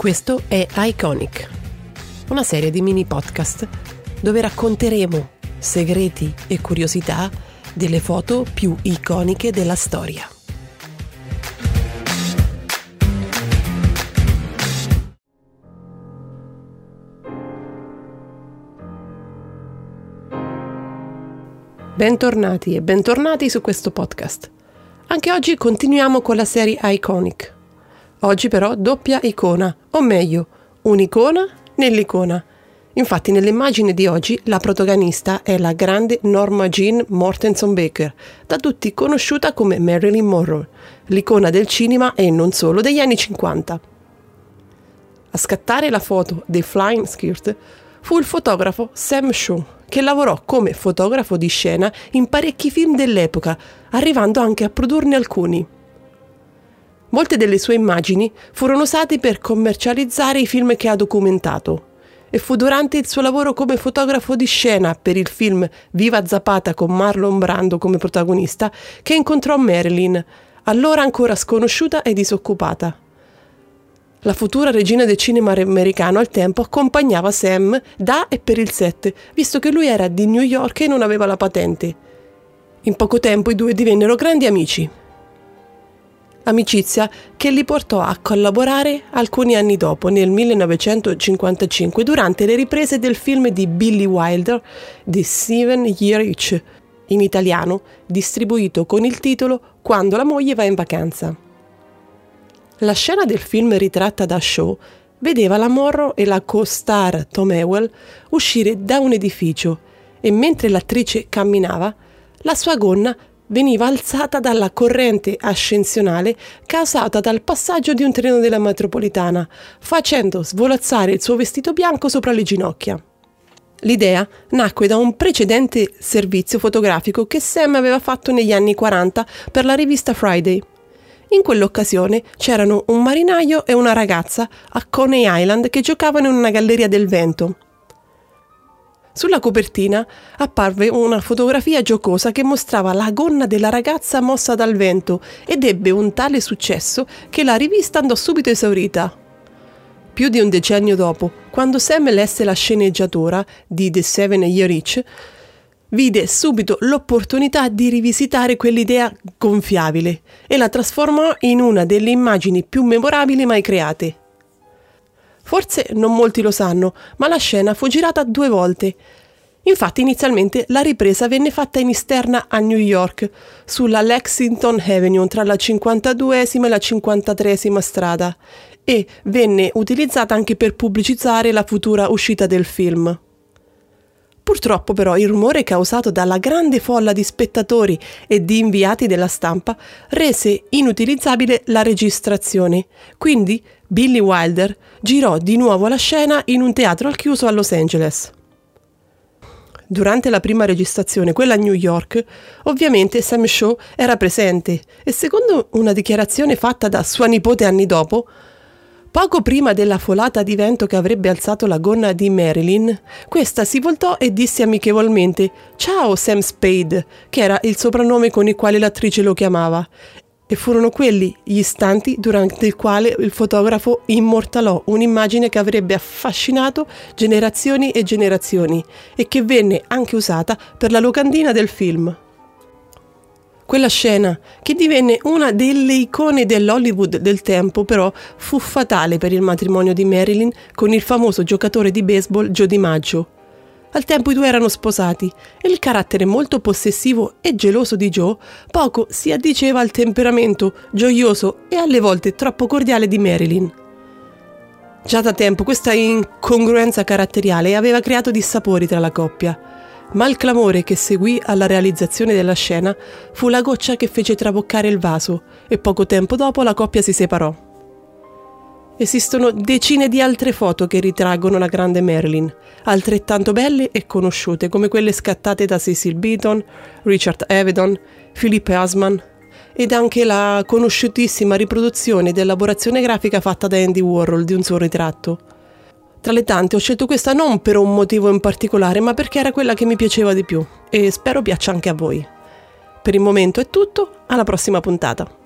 Questo è Iconic, una serie di mini podcast dove racconteremo segreti e curiosità delle foto più iconiche della storia. Bentornati e bentornati su questo podcast. Anche oggi continuiamo con la serie Iconic. Oggi però doppia icona, o meglio, un'icona nell'icona. Infatti nell'immagine di oggi la protagonista è la grande Norma Jean Mortenson Baker, da tutti conosciuta come Marilyn Monroe, l'icona del cinema e non solo degli anni 50. A scattare la foto dei Flying Skirt fu il fotografo Sam Shaw, che lavorò come fotografo di scena in parecchi film dell'epoca, arrivando anche a produrne alcuni. Molte delle sue immagini furono usate per commercializzare i film che ha documentato e fu durante il suo lavoro come fotografo di scena per il film Viva Zapata con Marlon Brando come protagonista che incontrò Marilyn, allora ancora sconosciuta e disoccupata. La futura regina del cinema americano al tempo accompagnava Sam da e per il set, visto che lui era di New York e non aveva la patente. In poco tempo i due divennero grandi amici. Amicizia che li portò a collaborare alcuni anni dopo, nel 1955, durante le riprese del film di Billy Wilder The Seven Year Itch, in italiano distribuito con il titolo Quando la moglie va in vacanza. La scena del film ritratta da Shaw vedeva la Morrow e la co-star Tom Ewell uscire da un edificio e mentre l'attrice camminava, la sua gonna veniva alzata dalla corrente ascensionale causata dal passaggio di un treno della metropolitana, facendo svolazzare il suo vestito bianco sopra le ginocchia. L'idea nacque da un precedente servizio fotografico che Sam aveva fatto negli anni 40 per la rivista Friday. In quell'occasione c'erano un marinaio e una ragazza a Coney Island che giocavano in una galleria del vento. Sulla copertina apparve una fotografia giocosa che mostrava la gonna della ragazza mossa dal vento ed ebbe un tale successo che la rivista andò subito esaurita. Più di un decennio dopo, quando Sam lesse la sceneggiatura di The Seven Year Itch, vide subito l'opportunità di rivisitare quell'idea gonfiabile e la trasformò in una delle immagini più memorabili mai create. Forse non molti lo sanno, ma la scena fu girata due volte. Infatti inizialmente la ripresa venne fatta in esterna a New York, sulla Lexington Avenue tra la 52esima e la 53esima strada, e venne utilizzata anche per pubblicizzare la futura uscita del film. Purtroppo però il rumore causato dalla grande folla di spettatori e di inviati della stampa rese inutilizzabile la registrazione, quindi Billy Wilder girò di nuovo la scena in un teatro al chiuso a Los Angeles. Durante la prima registrazione, quella a New York, ovviamente Sam Shaw era presente e secondo una dichiarazione fatta da sua nipote anni dopo, Poco prima della folata di vento che avrebbe alzato la gonna di Marilyn, questa si voltò e disse amichevolmente Ciao Sam Spade, che era il soprannome con il quale l'attrice lo chiamava. E furono quelli gli istanti durante il quale il fotografo immortalò un'immagine che avrebbe affascinato generazioni e generazioni e che venne anche usata per la locandina del film. Quella scena, che divenne una delle icone dell'Hollywood del tempo, però fu fatale per il matrimonio di Marilyn con il famoso giocatore di baseball Joe DiMaggio. Al tempo i due erano sposati e il carattere molto possessivo e geloso di Joe poco si addiceva al temperamento gioioso e alle volte troppo cordiale di Marilyn. Già da tempo questa incongruenza caratteriale aveva creato dissapori tra la coppia ma il clamore che seguì alla realizzazione della scena fu la goccia che fece traboccare il vaso e poco tempo dopo la coppia si separò. Esistono decine di altre foto che ritraggono la grande Marilyn, altrettanto belle e conosciute come quelle scattate da Cecil Beaton, Richard Avedon, Philip Asman ed anche la conosciutissima riproduzione di elaborazione grafica fatta da Andy Warhol di un suo ritratto. Tra le tante ho scelto questa non per un motivo in particolare, ma perché era quella che mi piaceva di più e spero piaccia anche a voi. Per il momento è tutto, alla prossima puntata.